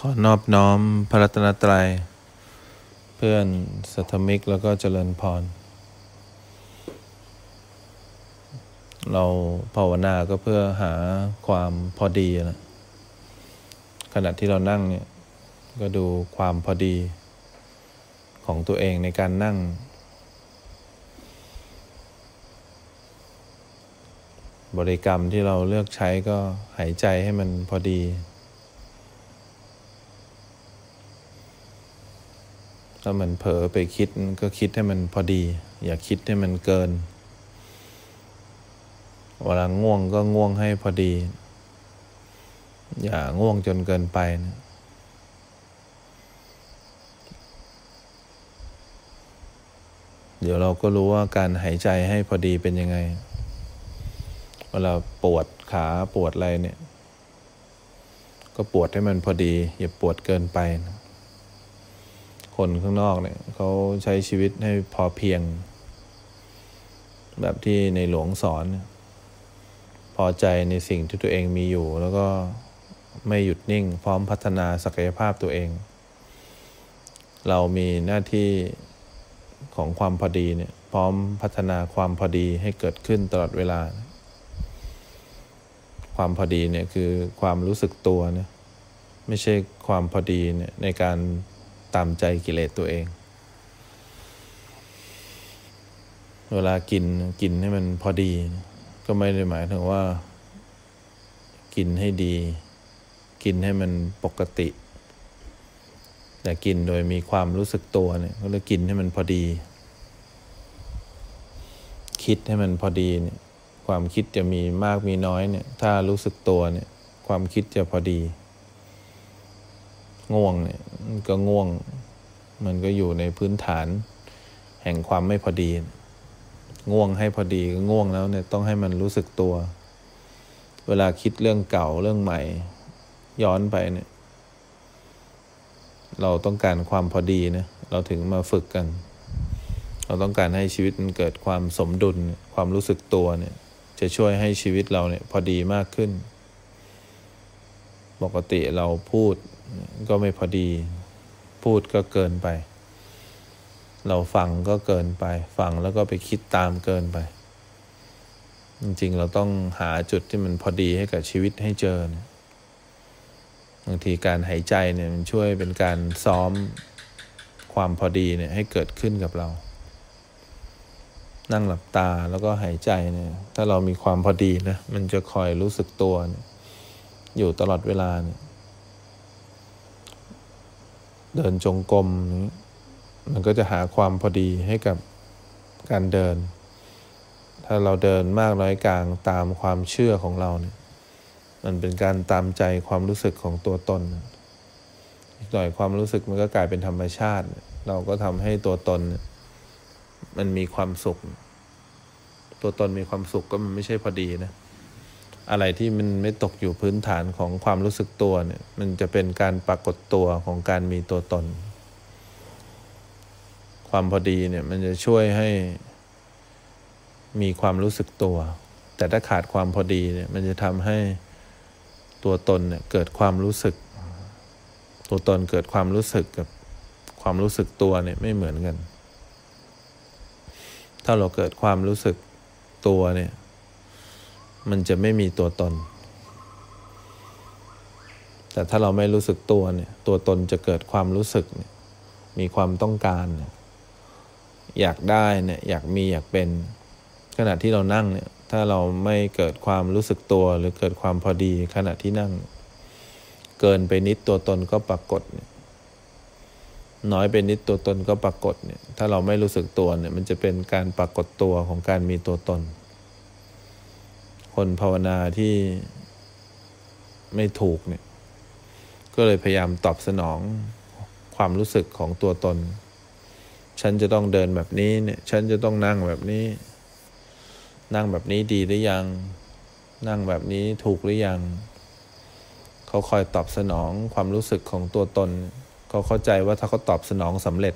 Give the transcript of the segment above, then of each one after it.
ขอนอบน้อมพระรัตนตรัย เพื่อนสัทมิกแล้วก็เจริญพร เราภาวนาก็เพื่อหาความพอดีนะขณะที่เรานั่งเนี่ยก็ดูความพอดีของตัวเองในการนั่ง บริกรรมที่เราเลือกใช้ก็หายใจให้มันพอดี ถ้ามันเผลอไปคิดก็คิดให้มันพอดี อย่าคิดให้มันเกิน เวลาง่วงก็ง่วงให้พอดี อย่าง่วงจนเกินไปนะเดี๋ยวเราก็รู้ว่าการหายใจให้พอดีเป็นยังไง เวลาปวดขาปวดอะไรเนี่ย ก็ปวดให้มันพอดี อย่าปวดเกินไปนะ คนข้างนอกเนี่ยเขาใช้ชีวิตให้พอเพียง แบบที่ในหลวงสอน พอใจในสิ่งที่ตัวเองมีอยู่ แล้วก็ไม่หยุดนิ่ง พร้อมพัฒนาศักยภาพตัวเอง เรามีหน้าที่ของความพอดีเนี่ย พร้อมพัฒนาความพอดีให้เกิดขึ้นตลอดเวลา ความพอดีเนี่ยคือความรู้สึกตัวเนี่ยไม่ใช่ความพอดีเนี่ยในการ ตามใจกิเลสตัวเอง เวลากินกินให้มันพอดี ก็ไม่ได้หมายถึงว่า กินให้ดี กินให้มันปกติ แต่กินโดยมีความรู้สึกตัวเนี่ยก็เลยกินให้มันพอดี คิดให้มันพอดีเนี่ยความคิดจะมีมากมีน้อยเนี่ย ถ้ารู้สึกตัวเนี่ย ความคิดจะพอดี ง่วงเนี่ย ก็ง่วง มันก็อยู่ในพื้นฐาน แห่งความไม่พอดี ง่วงให้พอดีก็ง่วงแล้วเนี่ยต้องให้มันรู้สึกตัว เวลาคิดเรื่องเก่าเรื่องใหม่ ย้อนไปเนี่ย เราต้องการความพอดีนะเราถึงมาฝึกกัน เราต้องการให้ชีวิตมันเกิดความสมดุลความรู้สึกตัวเนี่ย จะช่วยให้ชีวิตเราเนี่ย พอดีมากขึ้น ปกติเราพูด ก็ไม่พอดี พูดก็เกินไป เราฟังก็เกินไป ฟังแล้วก็ไปคิดตามเกินไป จริงๆ เราต้องหาจุดที่มันพอดีให้กับชีวิตให้เจอบางทีการหายใจเนี่ยมันช่วยเป็นการซ้อมความพอดีเนี่ยให้เกิดขึ้นกับเรา นั่งหลับตาแล้วก็หายใจเนี่ย ถ้าเรามีความพอดีนะมันจะคอยรู้สึกตัวยอยู่ตลอดเวลาเนี่ย เดินจงกรมมันก็จะหาความพอดีให้กับการเดิน ถ้าเราเดินมากน้อยกลางตามความเชื่อของเราเนี่ย มันเป็นการตามใจความรู้สึกของตัวตน อีกหน่อยความรู้สึกมันก็กลายเป็นธรรมชาติ เราก็ทำให้ตัวตน มันมีความสุข ตัวตนมีความสุขก็มันไม่ใช่พอดีนะ อะไรที่มันไม่ตกอยู่พื้นฐานของความรู้สึกตัวเนี่ย มันจะเป็นการปรากฏตัวของการมีตัวตน ความพอดีเนี่ยมันจะช่วยให้มีความรู้สึกตัว แต่ถ้าขาดความพอดีเนี่ย มันจะทำให้ตัวตนเนี่ยเกิดความรู้สึก ตัวตนเกิดความรู้สึกกับความรู้สึกตัวเนี่ยไม่เหมือนกัน ถ้าเราเกิดความรู้สึกตัวเนี่ย มันจะไม่มีตัวตน แต่ถ้าเราไม่รู้สึกตัวเนี่ย ตัวตนจะเกิดความรู้สึกเนี่ย มีความต้องการเนี่ยอยากได้เนี่ย อยากมีอยากเป็น ขณะที่เรานั่งเนี่ย ถ้าเราไม่เกิดความรู้สึกตัวหรือเกิดความพอดีขณะที่นั่ง เกินไปนิดตัวตนก็ปรากฏเนี่ยน้อยไปนิดตัวตนก็ปรากฏเนี่ย ถ้าเราไม่รู้สึกตัวเนี่ย มันจะเป็นการปรากฏตัวของการมีตัวตน คนภาวนาที่ไม่ถูกเนี่ย ก็เลยพยายามตอบสนองความรู้สึกของตัวตน ฉันจะต้องเดินแบบนี้เนี่ย ฉันจะต้องนั่งแบบนี้ นั่งแบบนี้ดีหรือยัง นั่งแบบนี้ถูกหรือยัง เขาคอยตอบสนองความรู้สึกของตัวตน เขาเข้าใจว่าถ้าเขาตอบสนองสำเร็จ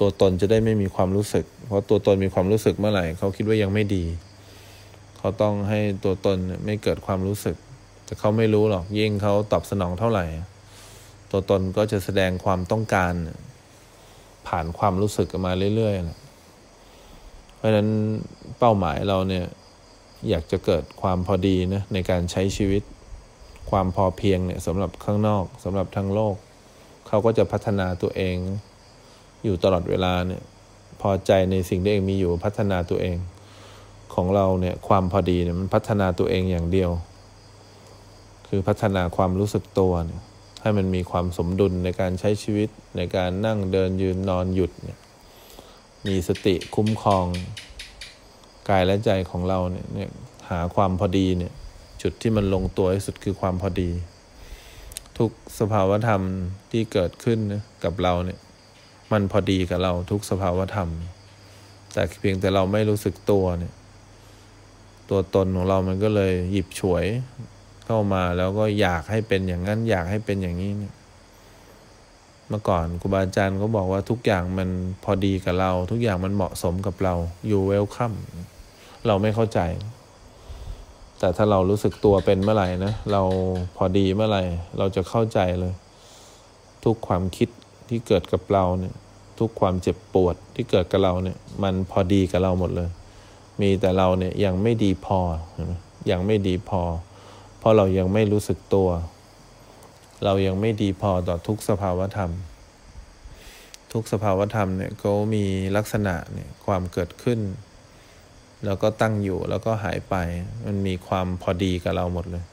ตัวตนจะได้ไม่มีความรู้สึก เพราะตัวตนมีความรู้สึกเมื่อไหร่ เขาคิดว่ายังไม่ดี เขาต้องให้ตัวตนไม่เกิดความรู้สึก แต่เขาไม่รู้หรอกยิ่งเขาตอบสนองเท่าไหร่ ตัวตนก็จะแสดงความต้องการ ผ่านความรู้สึกมาเรื่อยๆ เพราะฉะนั้นเป้าหมายเราเนี่ยอยากจะเกิดความพอดีนะในการใช้ชีวิต ความพอเพียงเนี่ยสำหรับข้างนอกสำหรับทั้งโลก เขาก็จะพัฒนาตัวเองอยู่ตลอดเวลาเนี่ยพอใจในสิ่งที่เองมีอยู่พัฒนาตัวเอง ของเราเนี่ยความพอดีเนี่ยมันพัฒนาตัวเองอย่างเดียว คือพัฒนาความรู้สึกตัวเนี่ยให้มันมีความสมดุลในการใช้ชีวิตในการนั่งเดินยืนนอนหยุดเนี่ยมีสติคุ้มครองกายและใจของเราเนี่ยหาความพอดีเนี่ยจุดที่มันลงตัวที่สุดคือความพอดี ทุกสภาวธรรมที่เกิดขึ้นนะกับเราเนี่ยมันพอดีกับเราทุกสภาวธรรม แต่เพียงแต่เราไม่รู้สึกตัวเนี่ย ตัวตนของเรามันก็เลยหยิบฉวยเข้ามาแล้วก็อยากให้เป็นอย่างนั้น อยากให้เป็นอย่างนี้เนี่ยเมื่อก่อนครูบาอาจารย์ก็บอกว่าทุกอย่างมันพอดีกับเรา ทุกอย่างมันเหมาะสมกับเราอยู่เวลคัมเราไม่เข้าใจ แต่ถ้าเรารู้สึกตัวเป็นเมื่อไหร่นะเราพอดีเมื่อไหร่ เราจะเข้าใจเลย ทุกความคิดที่เกิดกับเราเนี่ย ทุกความเจ็บปวดที่เกิดกับเราเนี่ย มันพอดีกับเราหมดเลย มีแต่เราเนี่ยยังไม่ดีพอ ยังไม่ดีพอ เพราะเรายังไม่รู้สึกตัว เรายังไม่ดีพอต่อทุกสภาวธรรม ทุกสภาวธรรมเนี่ยก็มีลักษณะเนี่ยความเกิดขึ้น แล้วก็ตั้งอยู่แล้วก็หายไป มันมีความพอดีกับเราหมดเลย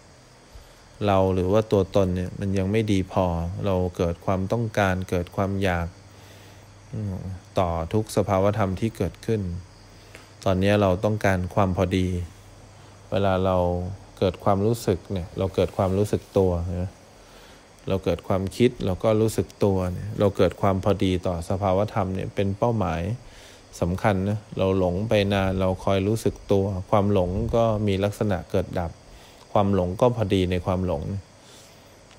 เราหรือว่าตัวตนเนี่ยมันยังไม่ดีพอ เราเกิดความต้องการเกิดความอยากต่อทุกสภาวธรรมที่เกิดขึ้น อนนี้เราต้องการความพอดี เวลาเราเกิดความรู้สึกเนี่ยเราเกิดความรู้สึกตัวนะเราเกิดความคิดเราก็รู้สึกตัวเนี่ยเราเกิดความพอดีต่อสภาวธรรมเนี่ยเป็นเป้าหมายสำคัญนะเราหลงไปนานเราคอยรู้สึกตัว ความหลงก็มีลักษณะเกิดดับ ความหลงก็พอดีในความหลง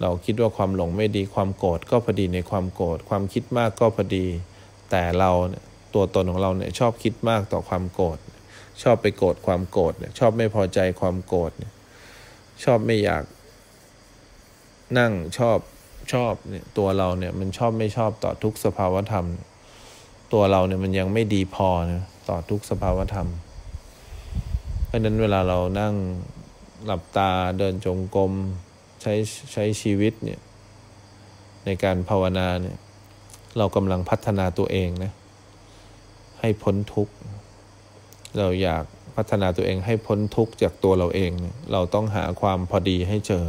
เราคิดว่าความหลงไม่ดีความโกรธก็พอดีในความโกรธความคิดมากก็พอดี แต่เราเนี่ย ตัวตนของเราเนี่ยชอบคิดมากต่อความโกรธชอบไปโกรธความโกรธเนี่ยชอบไม่พอใจความโกรธเนี่ยชอบไม่อยาก นั่งชอบชอบเนี่ยตัวเราเนี่ยมันชอบไม่ชอบต่อทุกสภาวธรรม ตัวเราเนี่ยมันยังไม่ดีพอนะต่อทุกสภาวธรรม เพราะนั้นเวลาเรานั่งหลับตาเดินจงกรมใช้ใช้ชีวิตเนี่ยในการภาวนาเนี่ยเรากำลังพัฒนาตัวเองนะ ให้พ้นทุกข์ เราอยากพัฒนาตัวเองให้พ้นทุกข์จากตัวเราเอง เราต้องหาความพอดีให้เจอ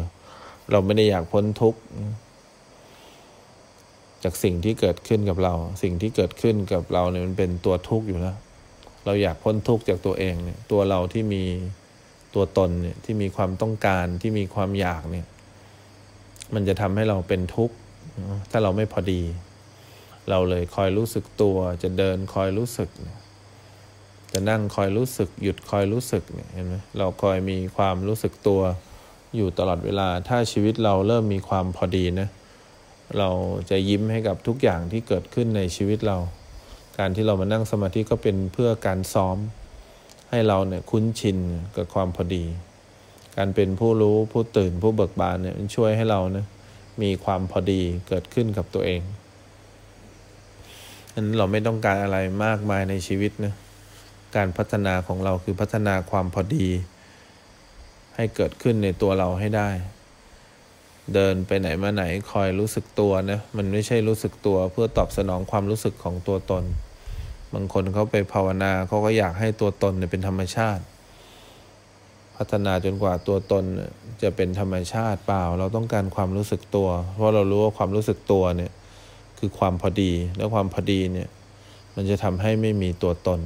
เราไม่ได้อยากพ้นทุกข์จากสิ่งที่เกิดขึ้นกับเรา สิ่งที่เกิดขึ้นกับเราเนี่ยมันเป็นตัวทุกข์อยู่แล้ว เราอยากพ้นทุกข์จากตัวเองเนี่ย ตัวเราที่มีตัวตนเนี่ยที่มีความต้องการที่มีความอยากเนี่ย มันจะทำให้เราเป็นทุกข์ถ้าเราไม่พอดี เราเลยคอยรู้สึกตัว จะเดินคอยรู้สึกจะนั่งคอยรู้สึก หยุดคอยรู้สึกเนี่ยเห็นไหมเราคอยมีความรู้สึกตัวอยู่ตลอดเวลา ถ้าชีวิตเราเริ่มมีความพอดีนะเราจะยิ้มให้กับทุกอย่างที่เกิดขึ้นในชีวิตเรา การที่เรามานั่งสมาธิก็เป็นเพื่อการซ้อม ให้เราเนี่ยคุ้นชินกับความพอดี การเป็นผู้รู้ผู้ตื่นผู้เบิกบานเนี่ยมันช่วยให้เรานะมีความพอดีเกิดขึ้นกับตัวเอง นั้นเราไม่ต้องการอะไรมากมายในชีวิตนะการพัฒนาของเราคือพัฒนาความพอดี ให้เกิดขึ้นในตัวเราให้ได้ เดินไปไหนมาไหนคอยรู้สึกตัวนะมันไม่ใช่รู้สึกตัวเพื่อตอบสนองความรู้สึกของตัวตน บางคนเขาไปภาวนาเขาก็อยากให้ตัวตนเนี่ยเป็นธรรมชาติ พัฒนาจนกว่าตัวตนจะเป็นธรรมชาติเปล่า เราต้องการความรู้สึกตัว เพราะเรารู้ว่าความรู้สึกตัวเนี่ย คือความพอดี แล้วความพอดีเนี่ย มันจะทำให้ไม่มีตัวตน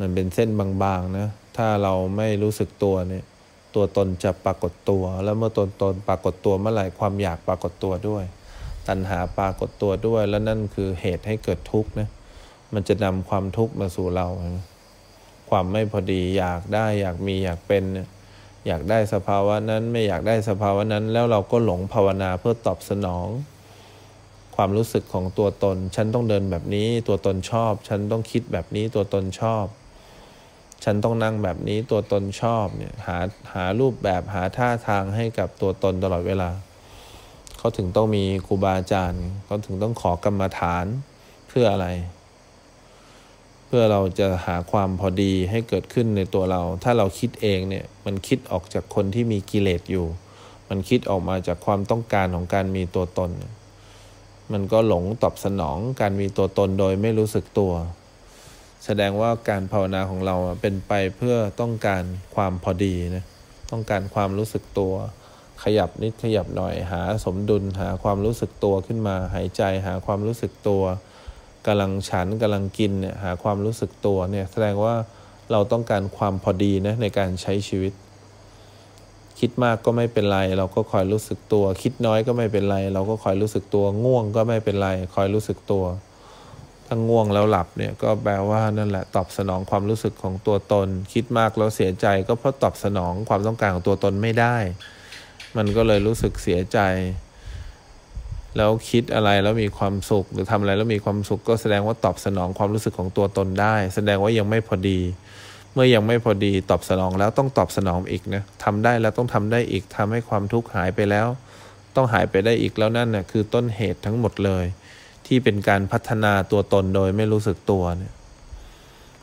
มันเป็นเส้นบางๆนะ ถ้าเราไม่รู้สึกตัวเนี่ย ตัวตนจะปรากฏตัว แล้วเมื่อตัวตนปรากฏตัวเมื่อไหร่ความอยากปรากฏตัวด้วย ตัณหาปรากฏตัวด้วย แล้วนั่นคือเหตุให้เกิดทุกข์นะ มันจะนำความทุกข์มาสู่เราความไม่พอดีอยากได้อยากมีอยากเป็นอยากได้สภาวะนั้นไม่อยากได้สภาวะนั้น แล้วเราก็หลงภาวนาเพื่อตอบสนอง ความรู้สึกของตัวตน ฉันต้องเดินแบบนี้ ตัวตนชอบ ฉันต้องคิดแบบนี้ ตัวตนชอบ ฉันต้องนั่งแบบนี้ ตัวตนชอบ เนี่ย หา หารูปแบบ หาท่าทางให้กับตัวตนตลอดเวลา เขาถึงต้องมีครูบาอาจารย์ เขาถึงต้องขอกรรมฐาน เพื่ออะไร เพื่อเราจะหาความพอดีให้เกิดขึ้นในตัวเรา ถ้าเราคิดเองเนี่ย มันคิดออกจากคนที่มีกิเลสอยู่ มันคิดออกมาจากความต้องการของการมีตัวตน มันก็หลงตอบสนองการมีตัวตนโดยไม่รู้สึกตัว แสดงว่าการภาวนาของเราเป็นไปเพื่อต้องการความพอดีนะต้องการความรู้สึกตัว ขยับนิดขยับหน่อยหาสมดุลหาความรู้สึกตัวขึ้นมา หายใจหาความรู้สึกตัวกำลังฉันกำลังกินเนี่ยหาความรู้สึกตัวเนี่ยแสดงว่าเราต้องการความพอดีนะในการใช้ชีวิต คิดมากก็ไม่เป็นไร เราก็คอยรู้สึกตัว คิดน้อยก็ไม่เป็นไร เราก็คอยรู้สึกตัว ง่วงก็ไม่เป็นไร คอยรู้สึกตัวถ้าง่วงแล้วหลับเนี่ยก็แปลว่านั่นแหละตอบสนองความรู้สึกของตัวตน คิดมากแล้วเสียใจก็เพราะตอบสนองความต้องการของตัวตนไม่ได้ มันก็เลยรู้สึกเสียใจ แล้วคิดอะไรแล้วมีความสุข หรือทำอะไรแล้วมีความสุขก็แสดงว่าตอบสนองความรู้สึกของตัวตนได้ แสดงว่ายังไม่พอดี เมื่อยังไม่พอดีตอบสนองแล้วต้องตอบสนองอีกนะทำได้แล้วต้องทำได้อีกทำให้ความทุกข์หายไปแล้ว ต้องหายไปได้อีกแล้วนั่นนะ่ะคือต้นเหตุทั้งหมดเลย ที่เป็นการพัฒนาตัวตนโดยไม่รู้สึกตัวเนี่ย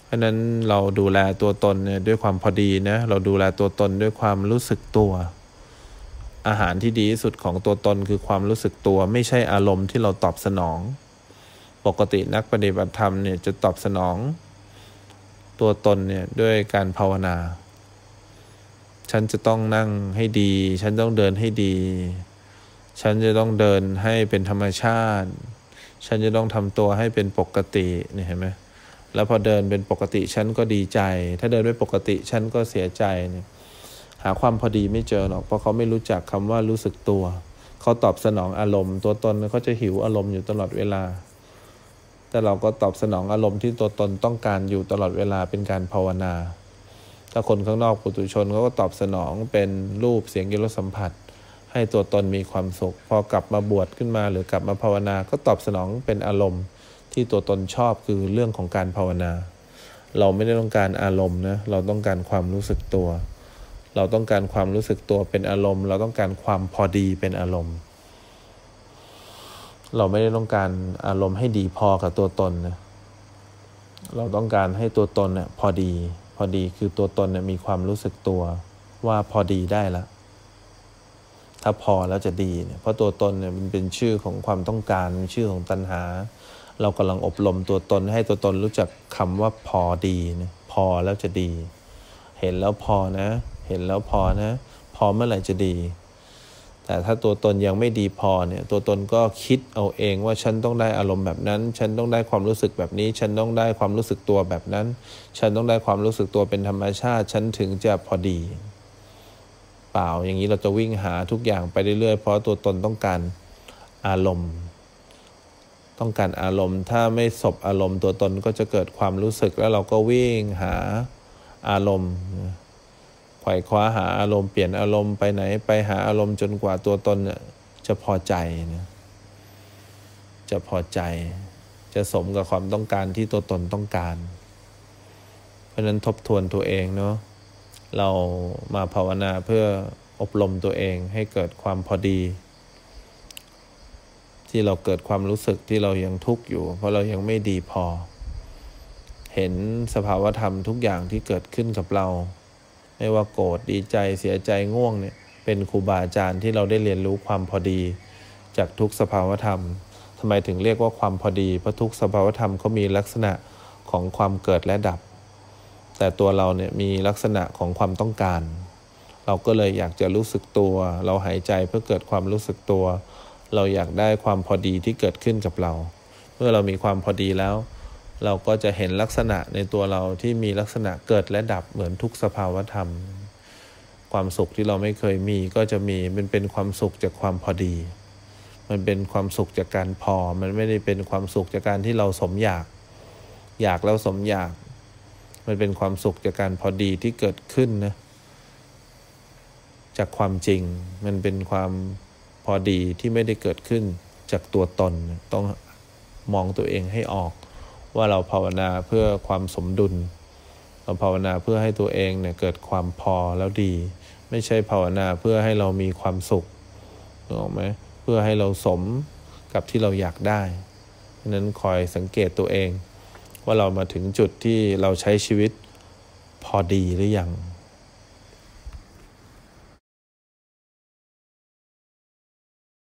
เพราะนั้นเราดูแลตัวตนเนี่ยด้วยความพอดีนะเราดูแลตัวตนด้วยความรู้สึกตัว อาหารที่ดีที่สุดของตัวตนคือความรู้สึกตัว ไม่ใช่อารมณ์ที่เราตอบสนอง ปกตินักปฏิบัติธรรมเนี่ยจะตอบสนอง ตัวตนเนี่ยด้วยการภาวนา ฉันจะต้องนั่งให้ดี ฉันต้องเดินให้ดี ฉันจะต้องเดินให้เป็นธรรมชาติ ฉันจะต้องทำตัวให้เป็นปกตินี่เห็นไหมแล้วพอเดินเป็นปกติฉันก็ดีใจ ถ้าเดินไม่ปกติฉันก็เสียใจเนี่ยหาความพอดีไม่เจอหรอกเพราะเขาไม่รู้จักคำว่ารู้สึกตัว เขาตอบสนองอารมณ์ ตัวตนเขาจะหิวอารมณ์อยู่ตลอดเวลา แต่เราก็ตอบสนองอารมณ์ที่ตัวตนต้องการอยู่ตลอดเวลาเป็นการภาวนา ถ้าคนข้างนอกปุถุชนเขาก็ตอบสนองเป็นรูปเสียงกิรสัมผัส ให้ตัวตนมีความสุข พอกลับมาบวชขึ้นมาหรือกลับมาภาวนาก็ตอบสนองเป็นอารมณ์ที่ตัวตนชอบคือเรื่องของการภาวนา เราไม่ได้ต้องการอารมณ์นะเราต้องการความรู้สึกตัว เราต้องการความรู้สึกตัวเป็นอารมณ์ เราต้องการความพอดีเป็นอารมณ์ เราไม่ได้ต้องการอารมณ์ให้ดีพอกับตัวตนนะเราต้องการให้ตัวตนเนี่ยพอดี พอดีคือตัวตนเนี่ยมีความรู้สึกตัวว่าพอดีได้แล้วถ้าพอแล้วจะดีเนี่ยเพราะตัวตนเนี่ยมันเป็นชื่อของความต้องการชื่อของตัณหา เรากำลังอบรมตัวตนให้ตัวตนรู้จักคำว่าพอดีนะพอแล้วจะดี เห็นแล้วพอนะ เห็นแล้วพอนะ พอเมื่อไหร่จะดี แต่ถ้าตัวตนยังไม่ดีพอเนี่ยตัวตนก็คิดเอาเองว่าฉันต้องได้อารมณ์แบบนั้น ฉันต้องได้ความรู้สึกแบบนี้ ฉันต้องได้ความรู้สึกตัวแบบนั้น ฉันต้องได้ความรู้สึกตัวเป็นธรรมชาติ ฉันถึงจะพอดี เปล่าอย่างนี้เราจะวิ่งหาทุกอย่างไปเรื่อยๆ เพราะตัวตนต้องการอารมณ์ ต้องการอารมณ์ ถ้าไม่สบอารมณ์ตัวตนก็จะเกิดความรู้สึกแล้วเราก็วิ่งหาอารมณ์ ไขว่คว้าหาอารมณ์เปลี่ยนอารมณ์ไปไหนไปหาอารมณ์จนกว่าตัวตนเนี่ยจะพอใจนะจะพอใจ จะสมกับความต้องการที่ตัวตนต้องการ เพราะนั้นทบทวนตัวเองเนาะเรามาภาวนาเพื่ออบรมตัวเองให้เกิดความพอดี ที่เราเกิดความรู้สึกที่เรายังทุกข์อยู่ เพราะเรายังไม่ดีพอ เห็นสภาวธรรมทุกอย่างที่เกิดขึ้นกับเรา ไม่ว่าโกรธดีใจเสียใจง่วงเนี่ยเป็นครูบาอาจารย์ที่เราได้เรียนรู้ความพอดี จากทุกสภาวธรรมทำไมถึงเรียกว่าความพอดีเพราะทุกสภาวธรรมเขามีลักษณะของความเกิดและดับ แต่ตัวเราเนี่ยมีลักษณะของความต้องการ เราก็เลยอยากจะรู้สึกตัว เราหายใจเพื่อเกิดความรู้สึกตัว เราอยากได้ความพอดีที่เกิดขึ้นกับเรา เมื่อเรามีความพอดีแล้ว เราก็จะเห็นลักษณะในตัวเราที่มีลักษณะเกิดและดับเหมือนทุกสภาวธรรม ความสุขที่เราไม่เคยมีก็จะมีมันเป็นความสุขจากความพอดี มันเป็นความสุขจากการพอ มันไม่ได้เป็นความสุขจากการที่เราสมอยาก อยากแล้วสมอยาก มันเป็นความสุขจากการพอดีที่เกิดขึ้นนะจากความจริง มันเป็นความพอดีที่ไม่ได้เกิดขึ้นจากตัวตน ต้องมองตัวเองให้ออก ว่าเราภาวนาเพื่อความสมดุล เราภาวนาเพื่อให้ตัวเองเนี่ยเกิดความพอแล้วดี ไม่ใช่ภาวนาเพื่อให้เรามีความสุขถูกไหมเพื่อให้เราสมกับที่เราอยากได้ฉะนั้นคอยสังเกตตัวเอง ว่าเรามาถึงจุดที่เราใช้ชีวิตพอดีหรือยัง